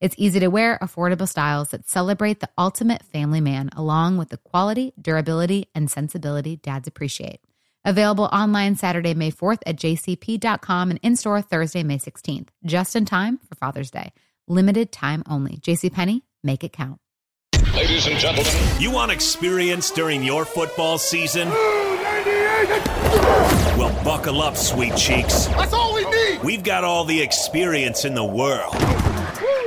It's easy to wear, affordable styles that celebrate the ultimate family man, along with the quality, durability, and sensibility dads appreciate. Available online Saturday, May 4th at jcp.com and in store Thursday, May 16th, just in time for Father's Day. Limited time only. JCPenney, make it count. Ladies and gentlemen, You want experience during your football season? Well, buckle up, sweet cheeks. that's all we need. We've got all the experience in the world.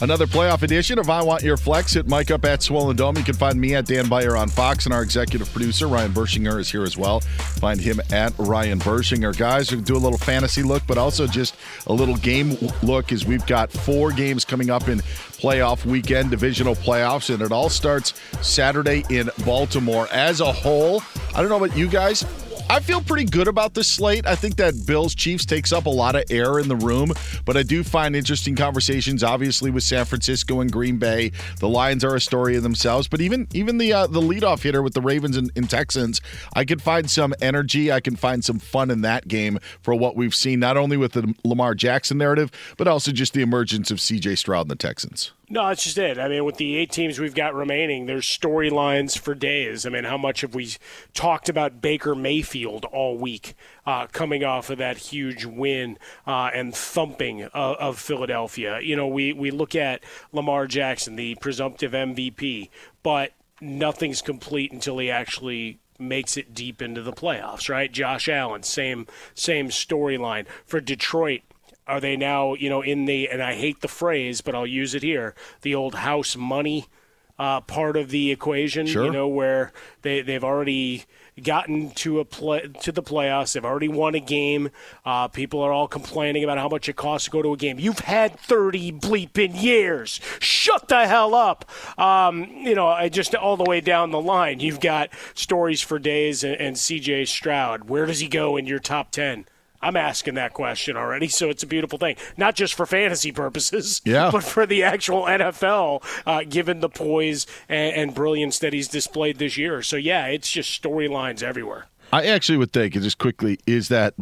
Another playoff edition of I Want Your Flex Hit Mike Up at Swollen Dome. You can find me at Dan Beyer on Fox, and our executive producer, Ryan Burschinger, is here as well. Find him at Ryan Burschinger. Guys, we do a little fantasy look, but also just a little game look as we've got four games coming up in playoff weekend, divisional playoffs, and it all starts Saturday in Baltimore. As a whole, I don't know about you guys. I feel pretty good about this slate. I think that Bills Chiefs takes up a lot of air in the room, but I do find interesting conversations. Obviously, with San Francisco and Green Bay, the Lions are a story in themselves. But even even the uh, the leadoff hitter with the Ravens and, and Texans, I could find some energy. I can find some fun in that game for what we've seen, not only with the Lamar Jackson narrative, but also just the emergence of C.J. Stroud and the Texans. No, that's just it. I mean, with the eight teams we've got remaining, there's storylines for days. I mean, how much have we talked about Baker Mayfield all week, uh, coming off of that huge win uh, and thumping of, of Philadelphia? You know, we, we look at Lamar Jackson, the presumptive MVP, but nothing's complete until he actually makes it deep into the playoffs, right? Josh Allen, same same storyline for Detroit are they now you know in the and i hate the phrase but i'll use it here the old house money uh, part of the equation Sure. you know where they, they've already gotten to a play to the playoffs. They've already won a game. Uh, people are all complaining about how much it costs to go to a game. You've had 30 bleeping years. Shut the hell up. Um, you know I just all the way down the line you've got stories for days and, and cj stroud. Where does he go in your top 10 I'm asking that question already, so it's a beautiful thing. Not just for fantasy purposes, Yeah. but for the actual NFL, uh, given the poise and, and brilliance that he's displayed this year. So, yeah, it's just storylines everywhere. I actually would think, just quickly, is that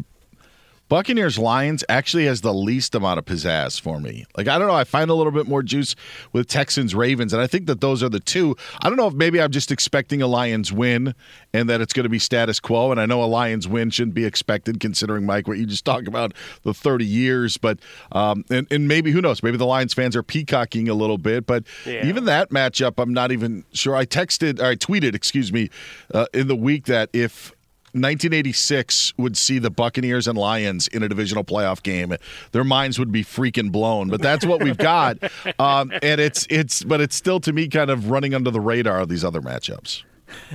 Buccaneers Lions actually has the least amount of pizzazz for me. Like I don't know, I find a little bit more juice with Texans Ravens, and I think that those are the two. I don't know if maybe I'm just expecting a Lions win and that it's going to be status quo. And I know a Lions win shouldn't be expected considering Mike what you just talked about the 30 years, but um, and, and maybe who knows, maybe the Lions fans are peacocking a little bit, but Yeah. even that matchup, I'm not even sure. I texted, or I tweeted, excuse me, uh, in the week that if 1986 would see the Buccaneers and Lions in a divisional playoff game, their minds would be freaking blown. But that's what we've got, um, and it's it's but it's still to me kind of running under the radar of these other matchups.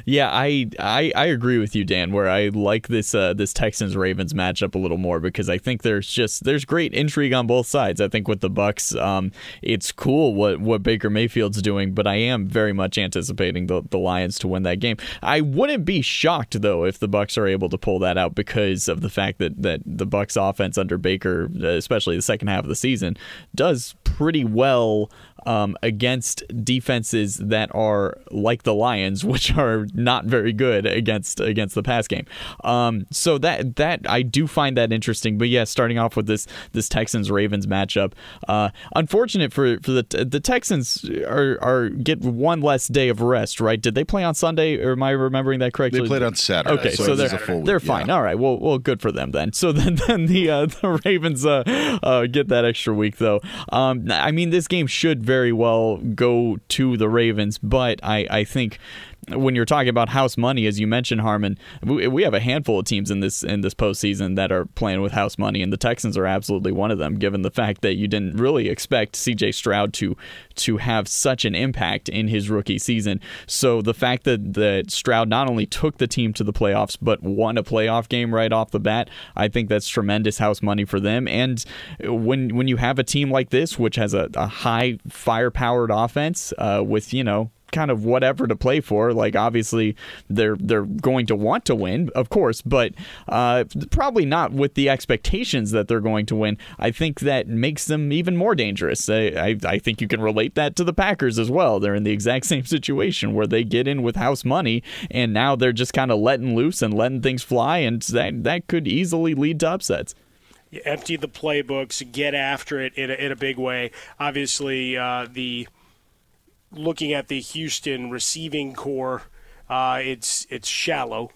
Yeah, I, I I agree with you, Dan. Where I like this uh, this Texans Ravens matchup a little more because I think there's just there's great intrigue on both sides. I think with the Bucks, um, it's cool what what Baker Mayfield's doing, but I am very much anticipating the the Lions to win that game. I wouldn't be shocked though if the Bucks are able to pull that out because of the fact that that the Bucks offense under Baker, especially the second half of the season, does pretty well um, against defenses that are like the Lions, which are not very good against against the pass game. Um, so that that I do find that interesting. But yeah, starting off with this this Texans Ravens matchup, uh, unfortunate for for the the Texans are are get one less day of rest. Right? Did they play on Sunday? Or am I remembering that correctly? They played on Saturday, Okay, so so, they're is a full week, they're fine. yeah. All right. Well, well, good for them then. So then, then the uh, the Ravens uh, uh, get that extra week though. Um, I mean, this game should very well go to the Ravens, but I I think when you're talking about house money, as you mentioned, Harmon, we, we have a handful of teams in this in this postseason that are playing with house money, and the Texans are absolutely one of them. Given the fact that you didn't really expect C.J. Stroud to to have such an impact in his rookie season, so the fact that that Stroud not only took the team to the playoffs but won a playoff game right off the bat, I think that's tremendous house money for them. And when when you have a team like this, which has a, a high firepowered offense uh, with you know kind of whatever to play for. Like obviously they're they're going to want to win, of course, but uh, probably not with the expectations that they're going to win. I think that makes them even more dangerous. I, I, I think you can relate that to the Packers as well. They're in the exact same situation where they get in with house money and now they're just kind of letting loose and letting things fly, and that that could easily lead to upsets. You empty the playbooks, get after it in a, in a big way. Obviously, uh, the looking at the Houston receiving corps, uh, it's it's shallow.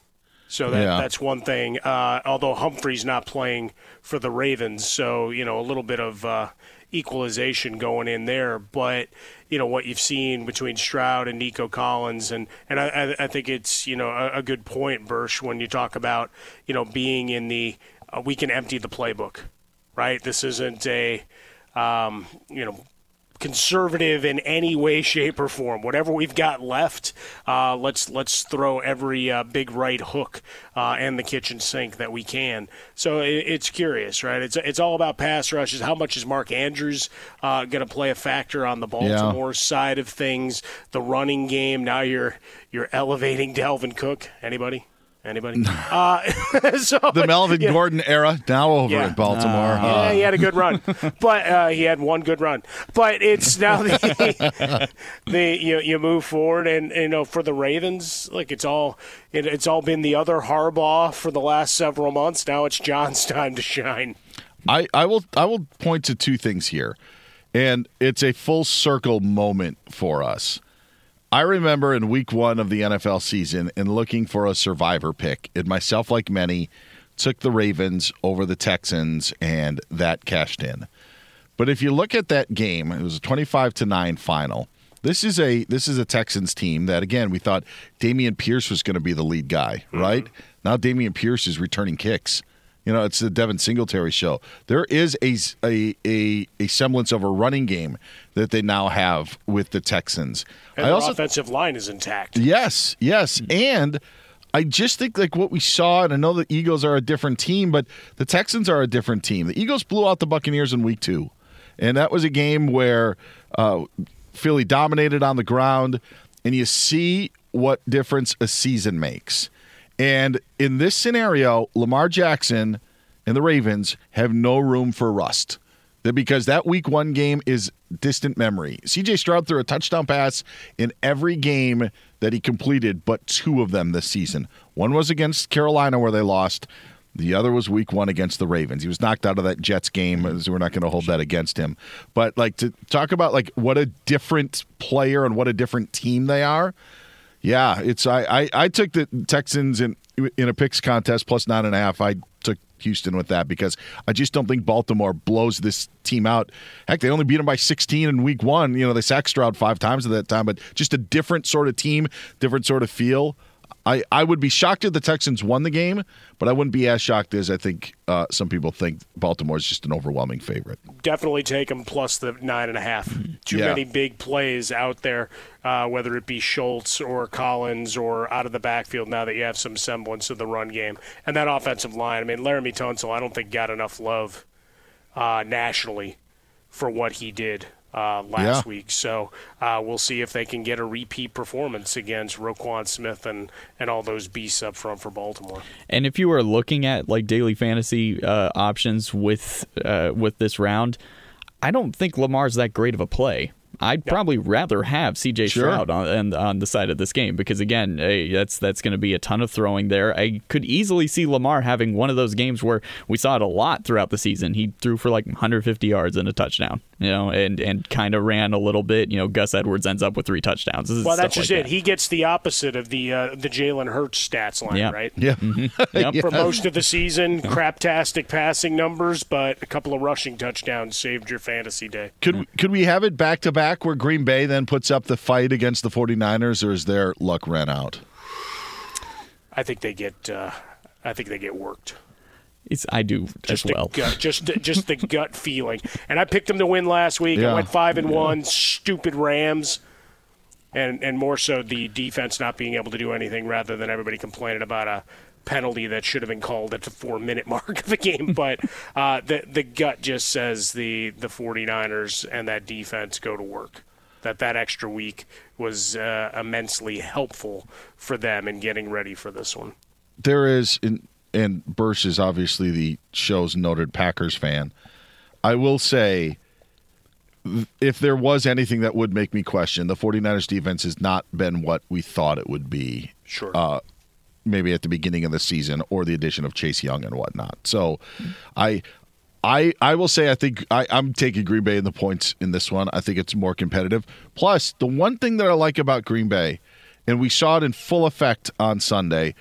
So that, Yeah. that's one thing. Uh, although Humphrey's not playing for the Ravens, so you know a little bit of uh, equalization going in there. But you know what you've seen between Stroud and Nico Collins, and and I, I- think it's you know a, a good point, Bursch, when you talk about you know being in the uh, we can empty the playbook, right? This isn't a um, you know conservative in any way, shape, or form. Whatever we've got left, uh, let's let's throw every uh, big right hook uh, and the kitchen sink that we can. So it, it's curious, right? It's it's all about pass rushes. How much is Mark Andrews uh, going to play a factor on the Baltimore side of things? The running game. Now you're you're elevating Dalvin Cook. Anybody? Anybody? uh, so, The Melvin yeah. Gordon era now over Yeah. in Baltimore. Yeah, he had a good run, but uh, he had one good run. But it's now the, the you you move forward, and you know for the Ravens, like it's all it, it's all been the other Harbaugh for the last several months. Now it's John's time to shine. I, I will I will point to two things here, and it's a full circle moment for us. I remember in week one of the NFL season and looking for a survivor pick, and myself, like many, took the Ravens over the Texans, and that cashed in. But if you look at that game, it was a twenty-five to nine final. This is a this is a Texans team that again we thought Dameon Pierce was going to be the lead guy, mm-hmm. right? Now Dameon Pierce is returning kicks. You know, it's the Devin Singletary show. There is a, a a a semblance of a running game that they now have with the Texans. And I also offensive line is intact. Yes, yes. And I just think like what we saw, and I know the Eagles are a different team, but the Texans are a different team. The Eagles blew out the Buccaneers in week two. And that was a game where uh, Philly dominated on the ground, and you see what difference a season makes. And in this scenario, Lamar Jackson and the Ravens have no room for rust. Because that week one game is distant memory. CJ Stroud threw a touchdown pass in every game that he completed, but two of them this season. One was against Carolina where they lost. The other was week one against the Ravens. He was knocked out of that Jets game, so we're not going to hold that against him. But like to talk about like what a different player and what a different team they are. Yeah, it's I I, I took the Texans in in a picks contest plus nine and a half. I took Houston with that because I just don't think Baltimore blows this team out. Heck, they only beat them by 16 in week one. You know, they sacked Stroud five times at that time, but just a different sort of team, different sort of feel. I, I would be shocked if the Texans won the game, but I wouldn't be as shocked as I think uh, some people think Baltimore is just an overwhelming favorite. Definitely take them plus the nine and a half. Too Yeah. many big plays out there, uh, whether it be Schultz or Collins or out of the backfield. Now that you have some semblance of the run game and that offensive line, I mean, Laremy Tunsil, I don't think got enough love uh, nationally for what he did uh, last Yeah. week. So uh, we'll see if they can get a repeat performance against Roquan Smith and, and all those beasts up front for Baltimore. And if you are looking at like daily fantasy uh, options with uh, with this round, I don't think Lamar's that great of a play. I'd probably rather have C.J. Sure. Stroud on, on on the side of this game because again, hey, that's that's going to be a ton of throwing there. I could easily see Lamar having one of those games where we saw it a lot throughout the season. He threw for like 150 yards and a touchdown, you know, and and kind of ran a little bit. You know, Gus Edwards ends up with three touchdowns. Well, that's just like it. that. He gets the opposite of the uh, the Jalen Hurts stats line, Yeah. right? Yeah. Yep. For most of the season, craptastic passing numbers, but a couple of rushing touchdowns saved your fantasy day. Could could we have it back to back where Green Bay then puts up the fight against the 49ers or is their luck ran out? I think they get. Uh, I think they get worked. It's, I do Just as well. the gut, just just the gut feeling. And I picked them to win last week. Yeah. I went five and one. Stupid Rams. And and more so the defense not being able to do anything, rather than everybody complaining about a penalty that should have been called at the four minute mark of the game. But uh, the the gut just says the the 49ers and that defense go to work. That that extra week was uh, immensely helpful for them in getting ready for this one. There is, in, and Bursch is obviously the show's noted Packers fan. I will say, if there was anything that would make me question, the 49ers defense has not been what we thought it would be. Sure. Uh, maybe at the beginning of the season or the addition of Chase Young and whatnot. So I I I will say I think I, I'm taking Green Bay in the points in this one. I think it's more competitive. Plus, the one thing that I like about Green Bay, and we saw it in full effect on Sunday,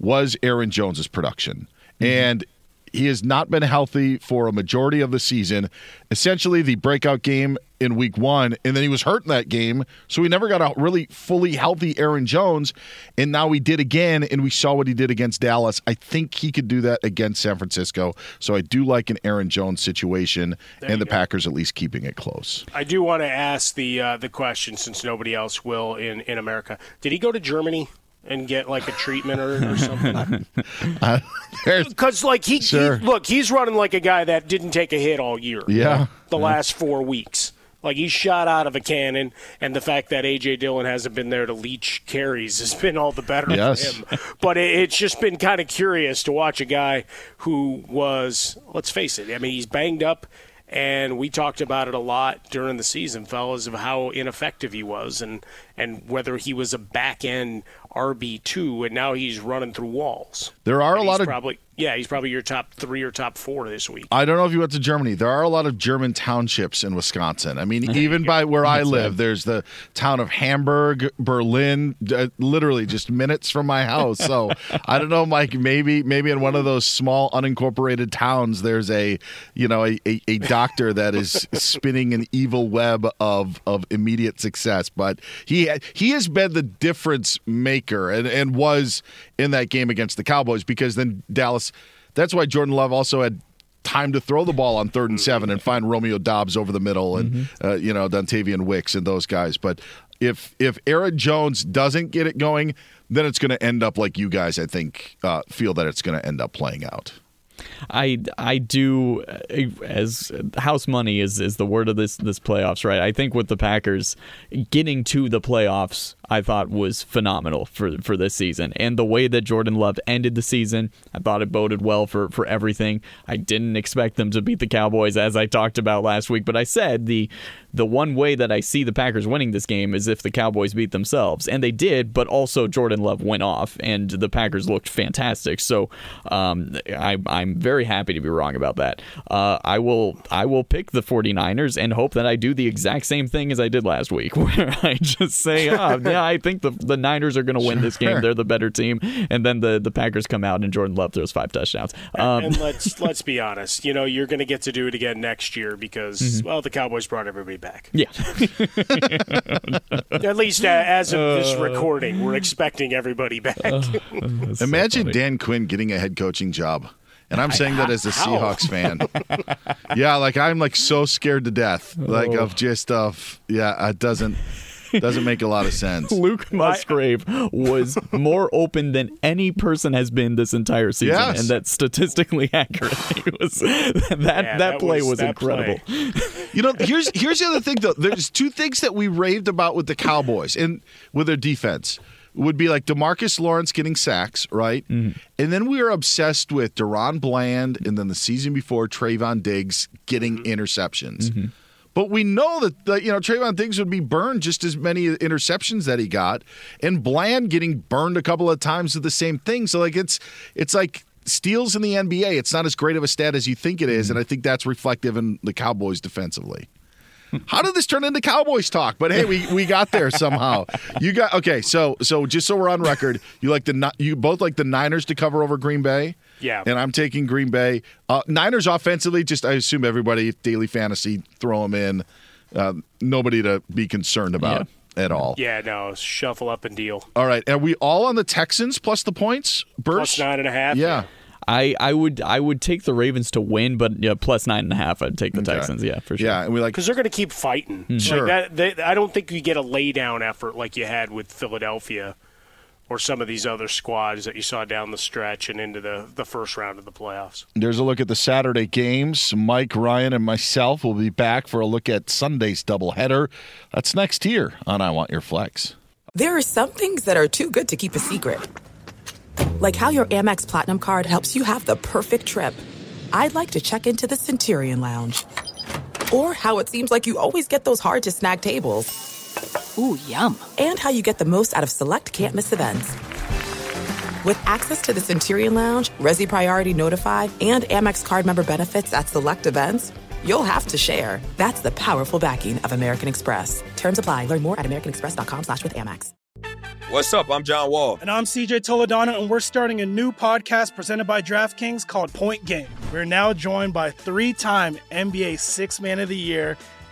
was Aaron Jones's production. And he has not been healthy for a majority of the season. Essentially, the breakout game in week one, and then he was hurt in that game. So we never got a really fully healthy Aaron Jones. And now we did again, and we saw what he did against Dallas. I think he could do that against San Francisco. So I do like an Aaron Jones situation, and the Packers at least keeping it close. I do want to ask the uh, the question since nobody else will in, in America. Did he go to Germany and get like a treatment or, or something? Because like he, Sure. he look, he's running like a guy that didn't take a hit all year. Yeah. the last four weeks. Like he's shot out of a cannon, and the fact that AJ Dillon hasn't been there to leech carries has been all the better Yes. for him. But it, it's just been kind of curious to watch a guy who was, let's face it, I mean, he's banged up, and we talked about it a lot during the season, fellas, of how ineffective he was, and and whether he was a back end RB two, and now he's running through walls. There are And a lot of probably yeah, he's probably your top three or top four this week. I don't know if you went to Germany. There are a lot of German townships in Wisconsin. I mean, even by where I live, there's the town of Hamburg, Berlin, uh, literally just minutes from my house. So I don't know, Mike. Maybe, maybe in one of those small unincorporated towns, there's a, you know, a, a, a doctor that is spinning an evil web of of immediate success. But he he has been the difference maker and and was in that game against the Cowboys because then Dallas. That's why Jordan Love also had time to throw the ball on third and seven and find Romeo Doubs over the middle and uh, you know Dontayvion Wicks and those guys. But if if Aaron Jones doesn't get it going, then it's going to end up like you guys I think uh, feel that it's going to end up playing out. I I do uh, as house money is is the word of this this playoffs, right? I think with the Packers getting to the playoffs, I thought was phenomenal for for this season, and the way that Jordan Love ended the season, I thought it boded well for for everything. I didn't expect them to beat the Cowboys as I talked about last week, but I said the the one way that I see the Packers winning this game is if the Cowboys beat themselves, and they did, but also Jordan Love went off, and the Packers looked fantastic. So um, I, I'm very happy to be wrong about that. Uh, I will I will pick the 49ers and hope that I do the exact same thing as I did last week, where I just say, oh, yeah, I think the the Niners are going to win sure. this game. They're the better team, and then the the Packers come out and Jordan Love throws five touchdowns. Um, and let's let's be honest, you know, you're going to get to do it again next year because mm-hmm. well, the Cowboys brought everybody back. Yeah. At least uh, as of this uh, recording, we're expecting everybody back. Uh, Imagine so Dan Quinn getting a head coaching job. And I'm saying that as a Seahawks fan. yeah, like I'm like so scared to death, like of just of yeah, it doesn't doesn't make a lot of sense. Luke Musgrave was more open than any person has been this entire season, yes. and that's statistically accurate. was that yeah, that, play was, was that incredible. Play. You know, here's here's the other thing though. There's two things that we raved about with the Cowboys and with their defense would be like Demarcus Lawrence getting sacks, right? Mm-hmm. And then we were obsessed with DaRon Bland, and then the season before Trevon Diggs getting mm-hmm. interceptions. Mm-hmm. But we know that the, you know Trevon Diggs would be burned just as many interceptions that he got, and Bland getting burned a couple of times with the same thing. So like it's it's like steals in the NBA. It's not as great of a stat as you think it is, and I think that's reflective in the Cowboys defensively. How did this turn into Cowboys talk? But hey, we, we got there somehow. You got okay. So so just so we're on record, you like the you both like the Niners to cover over Green Bay. Yeah. And I'm taking Green Bay. Uh, Niners offensively, just I assume everybody daily fantasy throw them in. Uh, nobody to be concerned about. Yeah at all. Yeah, no, shuffle up and deal. All right, are we all on the Texans plus the points? Bursch? Plus nine and a half. Yeah. I, I would I would take the Ravens to win, but yeah, plus nine and a half. I'd take the okay. Texans. Yeah, for sure. Yeah, and we like because they're going to keep fighting. Mm-hmm. Sure. Like that, they, I don't think you get a lay down effort like you had with Philadelphia or some of these other squads that you saw down the stretch and into the, the first round of the playoffs. There's a look at the Saturday games. Mike, Ryan, and myself will be back for a look at Sunday's doubleheader. That's next here on I Want Your Flex. There are some things that are too good to keep a secret, like how your Amex Platinum card helps you have the perfect trip. I'd like to check into the Centurion Lounge, or how it seems like you always get those hard to snag tables. Ooh, yum. And how you get the most out of select can't miss events. With access to the Centurion Lounge, Resy Priority Notified, and Amex card member benefits at select events, you'll have to share. That's the powerful backing of American Express. Terms apply. Learn more at americanexpress.com slash with Amex. What's up? I'm John Wall. And I'm CJ Toledano, and we're starting a new podcast presented by DraftKings called Point Game. We're now joined by three-time NBA Six Man of the Year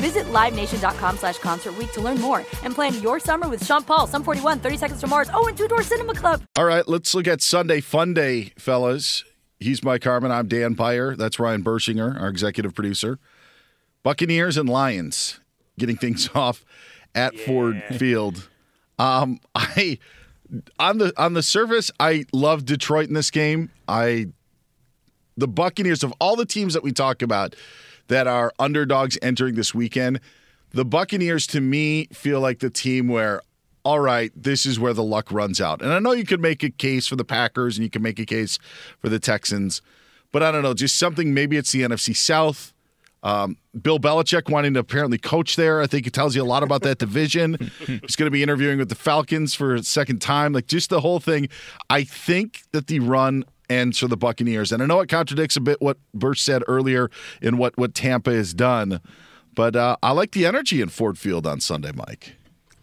Visit LiveNation.com slash Concert Week to learn more and plan your summer with Sean Paul, Sum 41, 30 Seconds to Mars, oh, and Two Door Cinema Club. All right, let's look at Sunday Fun Day, fellas. He's Mike Harmon. I'm Dan Beyer. That's Ryan Burschinger, our executive producer. Buccaneers and Lions getting things off at Ford Field. Um, I on the on the surface, I love Detroit in this game. I the Buccaneers of all the teams that we talk about that are underdogs entering this weekend, the Buccaneers to me feel like the team where all right, this is where the luck runs out. And I know you could make a case for the Packers and you can make a case for the Texans, but I don't know, just something maybe it's the NFC South. Um, Bill Belichick wanting to apparently coach there. I think it tells you a lot about that division. He's going to be interviewing with the Falcons for a second time. Like just the whole thing. I think that the run ends for the Buccaneers. And I know it contradicts a bit what Bursch said earlier in what, what Tampa has done. But uh, I like the energy in Ford Field on Sunday, Mike.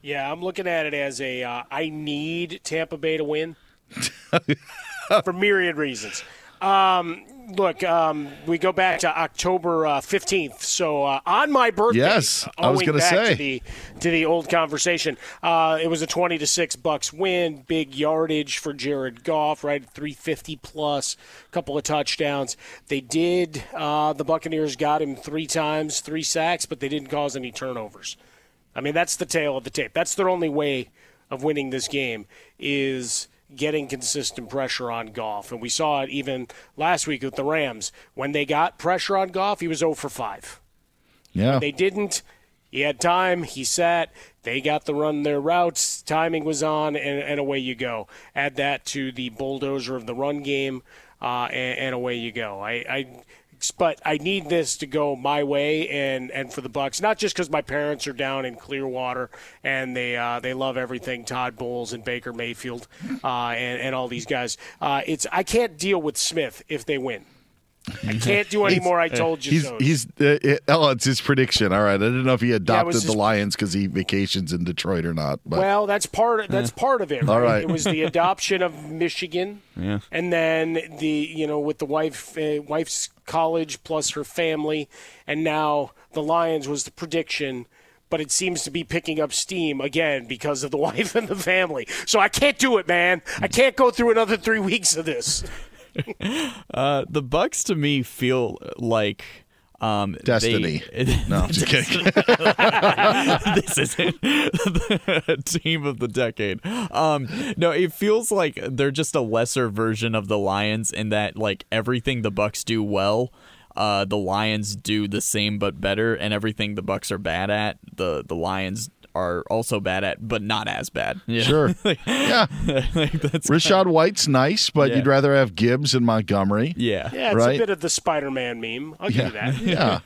Yeah, I'm looking at it as a uh, I need Tampa Bay to win for myriad reasons. Um, look, um, we go back to October uh, fifteenth. so uh, on my birthday, yes, I was going to say to the to the old conversation. Uh, it was a twenty to six Bucks win, big yardage for Jared Goff, right, three fifty plus, couple of touchdowns. They did. Uh, the Buccaneers got him three times, three sacks, but they didn't cause any turnovers. I mean, that's the tail of the tape. That's their only way of winning this game is getting consistent pressure on Goff. And we saw it even last week with the Rams. When they got pressure on Goff, he was 0 for 5. Yeah. When they didn't, he had time, he sat, they got the run their routes, timing was on, and, and away you go. Add that to the bulldozer of the run game, uh, and, and away you go. I, I but I need this to go my way and, and for the Bucks, not just because my parents are down in Clearwater and they uh, they love everything Todd Bowles and Baker Mayfield uh, and and all these guys. Uh, it's I can't deal with Smith if they win. I can't do any more. I told you he's, so. He's uh, it, oh, it's his prediction. All right, I didn't know if he adopted the his- Lions because he vacations in Detroit or not. But well, that's part. Of, that's part of it. Right? All right. It was the adoption of Michigan, Yeah. and then the you know with the wife uh, wife's college plus her family, and now the Lions was the prediction. But it seems to be picking up steam again because of the wife and the family. So I can't do it, man. I can't go through another three weeks of this. Uh, the Bucks to me feel like um, they- Destiny. No, I'm just kidding. this isn't the team of the decade. Um, no, it feels like they're just a lesser version of the Lions in that like everything the Bucks do well. Uh, the Lions do the same but better, and everything the Bucks are bad at, the the Lions are also bad at, but not as bad. Yeah. Sure. yeah. like that's Rachaad White's nice, but Yeah. you'd rather have Gibbs and Montgomery. Yeah. Yeah, it's Right? a bit of the Spider-Man meme. I'll give you that. Yeah.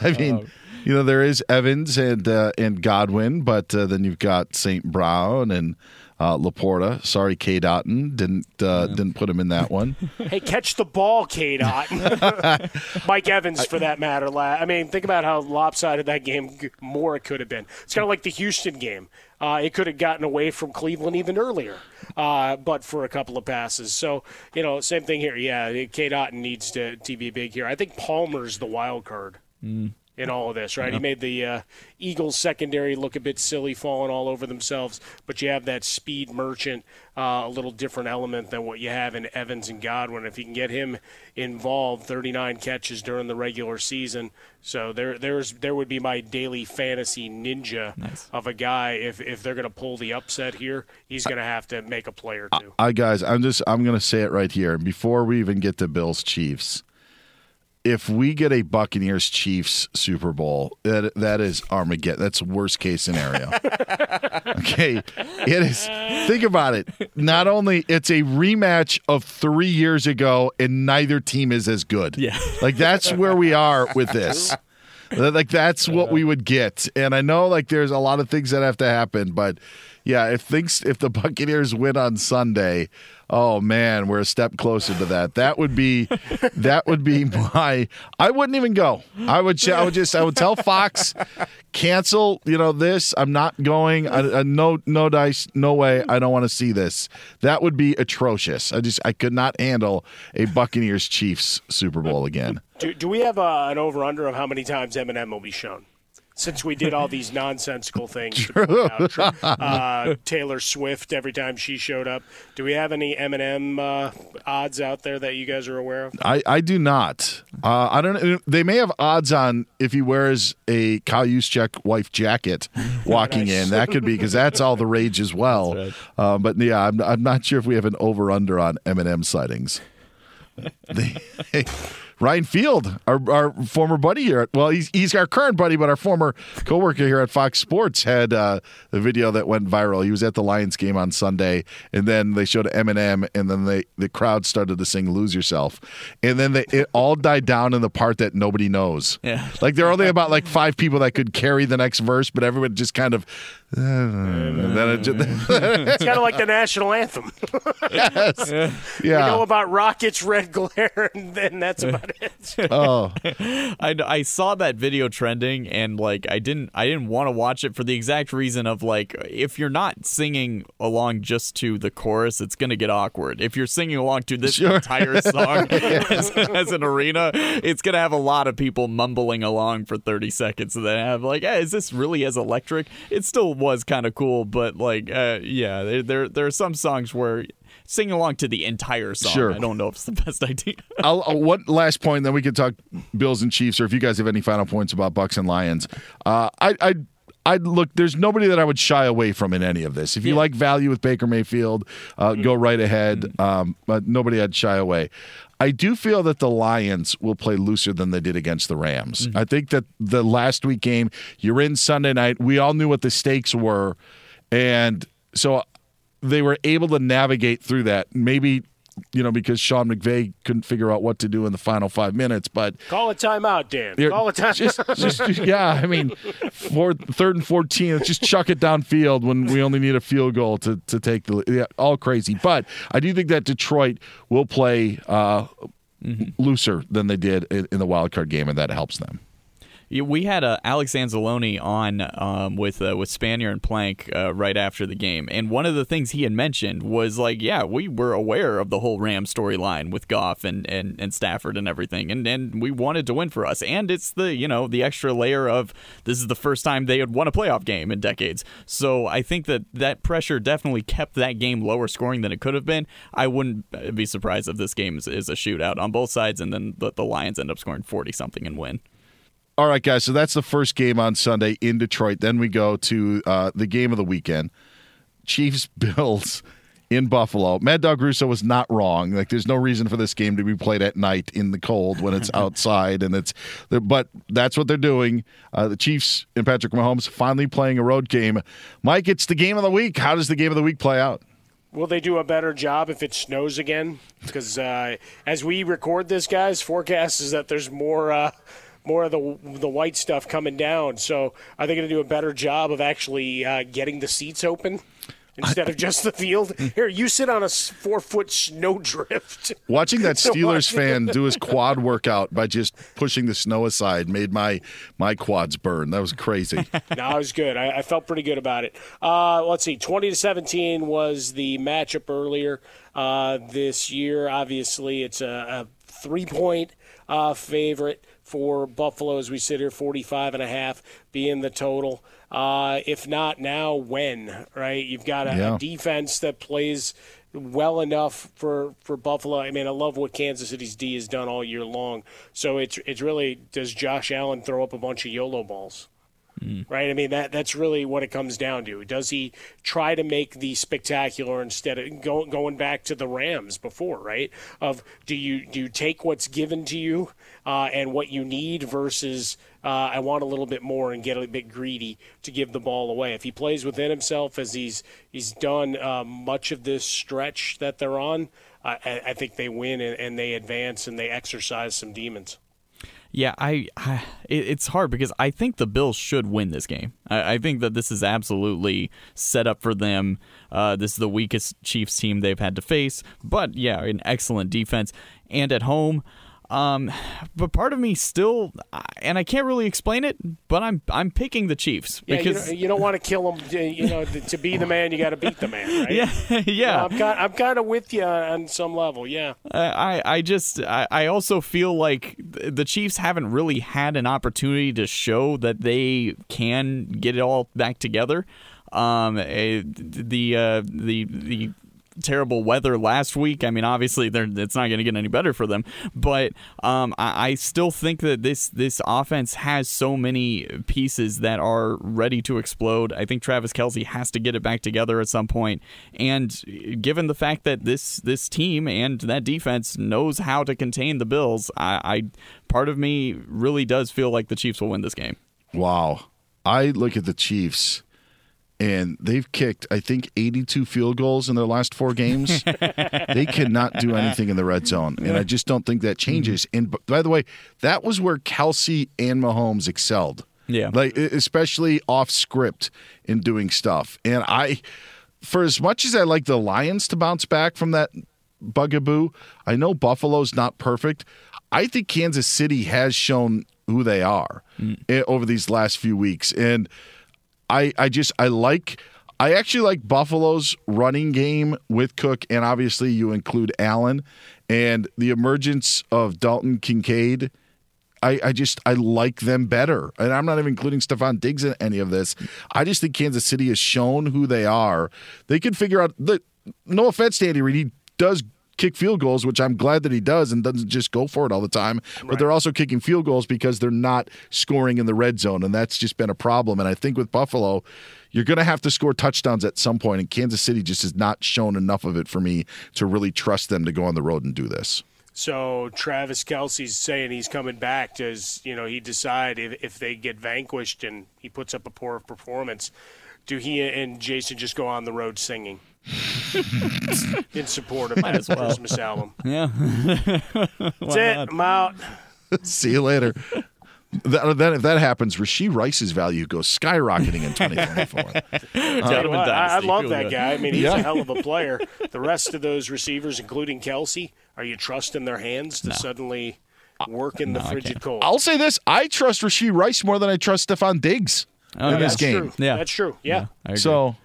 I mean, you know, there is Evans and uh, and Godwin, but uh, then you've got St. Brown and uh, Laporta. Sorry, K. Dotton didn't uh, didn't put him in that one. Hey, catch the ball, K. Dot. Mike Evans, for that matter. I mean, think about how lopsided that game more it could have been. It's kind of like the Houston game. Uh, it could have gotten away from Cleveland even earlier, uh, but for a couple of passes. So, you know, same thing here. Yeah, K. Dot needs to, to be big here. I think Palmer's the wild card Mm. In all of this, right? Yeah. He made the uh, Eagles secondary look a bit silly, falling all over themselves. But you have that speed merchant, uh, a little different element than what you have in Evans and Godwin. If you can get him involved, 39 catches during the regular season. So there, there's there would be my daily fantasy ninja of a guy. If if they're going to pull the upset here, he's going to have to make a play or two. I guys, I'm just I'm going to say it right here before we even get to Bills Chiefs. If we get a Buccaneers Chiefs Super Bowl, that that is Armageddon. That's worst case scenario. okay, it is. Think about it. Not only it's a rematch of three years ago, and neither team is as good. Yeah, like that's where we are with this. Like that's what we would get. And I know like there's a lot of things that have to happen, but Yeah, if things if the Buccaneers win on Sunday, oh man, we're a step closer to that. That would be that would be my. I wouldn't even go. I would. I would just. I would tell Fox, cancel. You know this. I'm not going. I, I, no, no dice. No way. I don't want to see this. That would be atrocious. I just. I could not handle a Buccaneers Chiefs Super Bowl again. Do, do we have uh, an over under of how many times Eminem will be shown? Since we did all these nonsensical things about uh, Taylor Swift every time she showed up. Do we have any Eminem uh, odds out there that you guys are aware of? I, I do not. Uh, I don't. They may have odds on if he wears a Kyle Juszczyk wife jacket walking nice. in. That could be because that's all the rage as well. Right. Uh, but yeah, I'm, I'm not sure if we have an over under on Eminem sightings. they, Ryan Field, our, our former buddy here. Well, he's, he's our current buddy, but our former coworker here at Fox Sports had uh, the video that went viral. He was at the Lions game on Sunday, and then they showed Eminem, and then they, the crowd started to sing "Lose Yourself," and then they, it all died down in the part that nobody knows. Yeah, like there are only about like five people that could carry the next verse, but everyone just kind of. And then it just, it's kind of like the national anthem. yes. Yeah. We know about rockets, red glare, and then that's about it. oh, I, I saw that video trending and like I didn't I didn't want to watch it for the exact reason of like if you're not singing along just to the chorus, it's gonna get awkward. If you're singing along to this sure. entire song as, as, an arena, it's gonna have a lot of people mumbling along for 30 seconds and then have like, hey, is this really as electric? It still was kind of cool, but like, uh, yeah, there, there there are some songs where sing along to the entire song. Sure. I don't know if it's the best idea. I'll, I'll, one last point, then we can talk Bills and Chiefs, or if you guys have any final points about Bucks and Lions. Uh, I, I I'd look. There's nobody that I would shy away from in any of this. If you yeah. like value with Baker Mayfield, uh, mm-hmm. go right ahead. Um, but nobody I'd shy away. I do feel that the Lions will play looser than they did against the Rams. Mm-hmm. I think that the last week game, you're in Sunday night. We all knew what the stakes were, and so they were able to navigate through that. Maybe you know, because Sean McVay couldn't figure out what to do in the final five minutes. But call a timeout, Dan. Call a timeout. Just, just, yeah, I mean, fourth, third and fourteen. Just chuck it downfield when we only need a field goal to to take the yeah, all crazy. But I do think that Detroit will play uh, mm-hmm. looser than they did in, in the wild card game, and that helps them we had uh, Alex Anzalone on um, with uh, with Spanier and Plank uh, right after the game, and one of the things he had mentioned was like, yeah, we were aware of the whole Ram storyline with Goff and, and, and Stafford and everything, and and we wanted to win for us, and it's the you know the extra layer of this is the first time they had won a playoff game in decades, so I think that that pressure definitely kept that game lower scoring than it could have been. I wouldn't be surprised if this game is, is a shootout on both sides, and then the, the Lions end up scoring forty something and win. All right, guys. So that's the first game on Sunday in Detroit. Then we go to uh, the game of the weekend Chiefs Bills in Buffalo. Mad Dog Russo was not wrong. Like, there's no reason for this game to be played at night in the cold when it's outside, and it's. But that's what they're doing. Uh, the Chiefs and Patrick Mahomes finally playing a road game. Mike, it's the game of the week. How does the game of the week play out? Will they do a better job if it snows again? Because uh, as we record this, guys, forecast is that there's more uh, more of the the white stuff coming down. So are they going to do a better job of actually uh, getting the seats open? Instead of just the field, here you sit on a four foot snowdrift. Watching that Steelers fan do his quad workout by just pushing the snow aside made my my quads burn. That was crazy. no, it was good. I, I felt pretty good about it. Uh, let's see, twenty to seventeen was the matchup earlier uh, this year. Obviously, it's a, a three point uh, favorite for Buffalo as we sit here, 45 and a half being the total. Uh, if not now, when, right? You've got a, yeah. a, defense that plays well enough for, for Buffalo. I mean, I love what Kansas City's D has done all year long. So it's, it's really, does Josh Allen throw up a bunch of YOLO balls? Mm. Right, I mean that that's really what it comes down to. Does he try to make the spectacular instead of go, going back to the Rams before? Right, of do you do you take what's given to you uh, and what you need versus uh, I want a little bit more and get a bit greedy to give the ball away. If he plays within himself as he's he's done uh, much of this stretch that they're on, I, I think they win and, and they advance and they exercise some demons. Yeah, I, I it, it's hard because I think the Bills should win this game. I, I think that this is absolutely set up for them. Uh, this is the weakest Chiefs team they've had to face, but yeah, an excellent defense and at home. Um, but part of me still, and I can't really explain it, but I'm I'm picking the Chiefs Yeah, because you, don't, you don't want to kill them. You know, to be the man, you got to beat the man, right? Yeah, yeah. I'm kind, I'm kind of with you on some level. Yeah. I, I just I, I also feel like the Chiefs haven't really had an opportunity to show that they can get it all back together. Um, eh, the uh, the the terrible weather last week. I mean, obviously, it's not going to get any better for them. But um, I, I still think that this this offense has so many pieces that are ready to explode. I think Travis Kelce has to get it back together at some point. And given the fact that this this team and that defense knows how to contain the Bills, I, I part of me really does feel like the Chiefs will win this game. Wow. I look at the Chiefs and they've kicked, I think, 82 field goals in their last four games. they cannot do anything in the red zone. And I just don't think that changes. And by the way, that was where Kelce and Mahomes excelled. Yeah. Like, especially off script in doing stuff. And I, for as much as I like the Lions to bounce back from that bugaboo, I know Buffalo's not perfect. I think Kansas City has shown who they are eh, over these last few weeks. And I, I just I like I actually like Buffalo's running game with Cook, and obviously you include Allen and the emergence of Dalton Kincaid. I, I just I like them better, and I'm not even including Stefon Diggs in any of this. I just think Kansas City has shown who they are. They can figure out the. No offense to Andy Reid, he does kick field goals, which I'm glad that he does and doesn't just go for it all the time. But they're also kicking field goals because they're not scoring in the red zone, and that's just been a problem. And I think with Buffalo, you're going to have to score touchdowns at some point, and Kansas City just has not shown enough of it for me to really trust them to go on the road and do this. So Travis Kelce's saying he's coming back. Does you know he decide if, if they get vanquished and he puts up a poor performance? Do he and Jason just go on the road singing in support of Might that as well. Christmas album? Yeah. That's it. I'm out. See you later. That, then if that happens, Rashee Rice's value goes skyrocketing in 2024. Tell you uh, what, I, I love that good. guy. I mean, he's Yeah. a hell of a player. The rest of those receivers, including Kelce, are you trusting their hands to suddenly uh, work in the frigid cold? I'll say this: I trust Rashee Rice more than I trust Stefon Diggs Oh, in yeah. this game. true. That's true. Yeah. I agree. So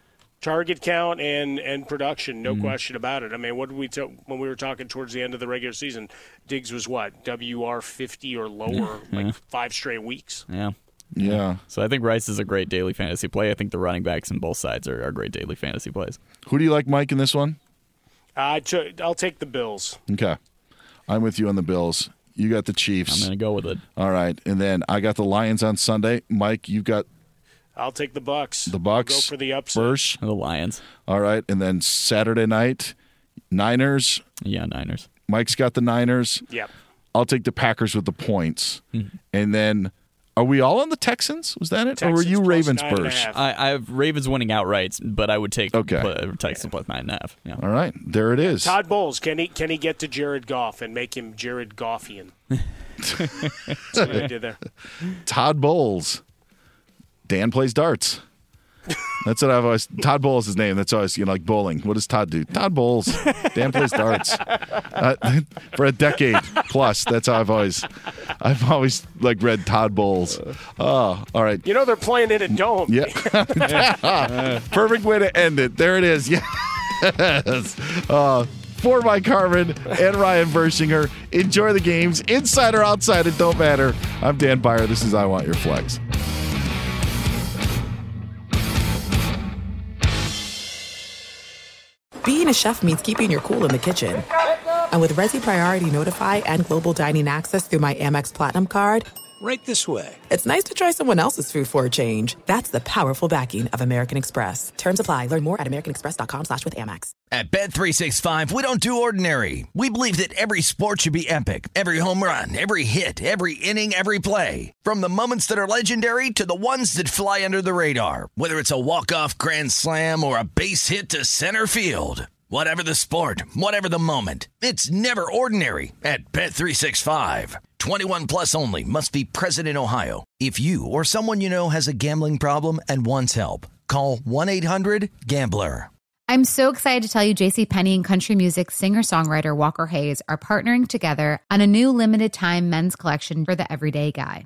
Target count and and production, Mm-hmm. no question about it. I mean, what did we tell when we were talking towards the end of the regular season? Diggs was what WR fifty or lower, like Yeah. five straight weeks. Yeah. Yeah. So I think Rice is a great daily fantasy play. I think the running backs on both sides are, are great daily fantasy plays. who do you like, Mike, in this one? I took. I'll take the Bills. Okay, I'm with you on the Bills. You got the Chiefs. I'm going to go with it. All right, and then I got the Lions on Sunday. Mike, you've got I'll take the Bucks. the Bucks. Go for the upset. Bursch. The Lions. All right, and then Saturday night, Niners. Yeah, Niners. Mike's got the Niners. Yep. I'll take the Packers with the points, Mm-hmm. and then are we all on the Texans? Was that it, or were you plus Ravens, nine and a Bursch? half. I, I have Ravens winning outright, but I would take Okay. pl- Texans plus nine and a half. Yeah. All right, there it is. Todd Bowles, can he can he get to Jared Goff and make him Jared Goffian? See what I did there? Todd Bowles. Dan plays darts. That's what I've always. Todd Bowles is his name. That's always you know like bowling. What does Todd do? Todd Bowles. Dan plays darts. Uh, for a decade plus. That's how I've always. I've always like read Todd Bowles. Oh, all right. You know they're playing in a dome. Yeah. Perfect way to end it. There it is. Yes. Uh, for Mike Harmon and Ryan Burschinger, enjoy the games. Inside or outside, it don't matter. I'm Dan Beyer. This is I Want Your Flex. Being a chef means keeping your cool in the kitchen. And with Resy Priority Notify and Global Dining Access through my Amex Platinum card, Right this way. it's nice to try someone else's food for a change. That's the powerful backing of American Express. Terms apply. Learn more at americanexpress.com slash with Amex. At Bet365, we don't do ordinary. We believe that every sport should be epic. Every home run, every hit, every inning, every play. From the moments that are legendary to the ones that fly under the radar. Whether it's a walk-off grand slam or a base hit to center field. Whatever the sport, whatever the moment, it's never ordinary at Bet365. 21 plus only must be present in Ohio. If you or someone you know has a gambling problem and wants help, call 1-800-GAMBLER. I'm so excited to tell you JC Penney and country music singer-songwriter Walker Hayes are partnering together on a new limited time men's collection for the everyday guy.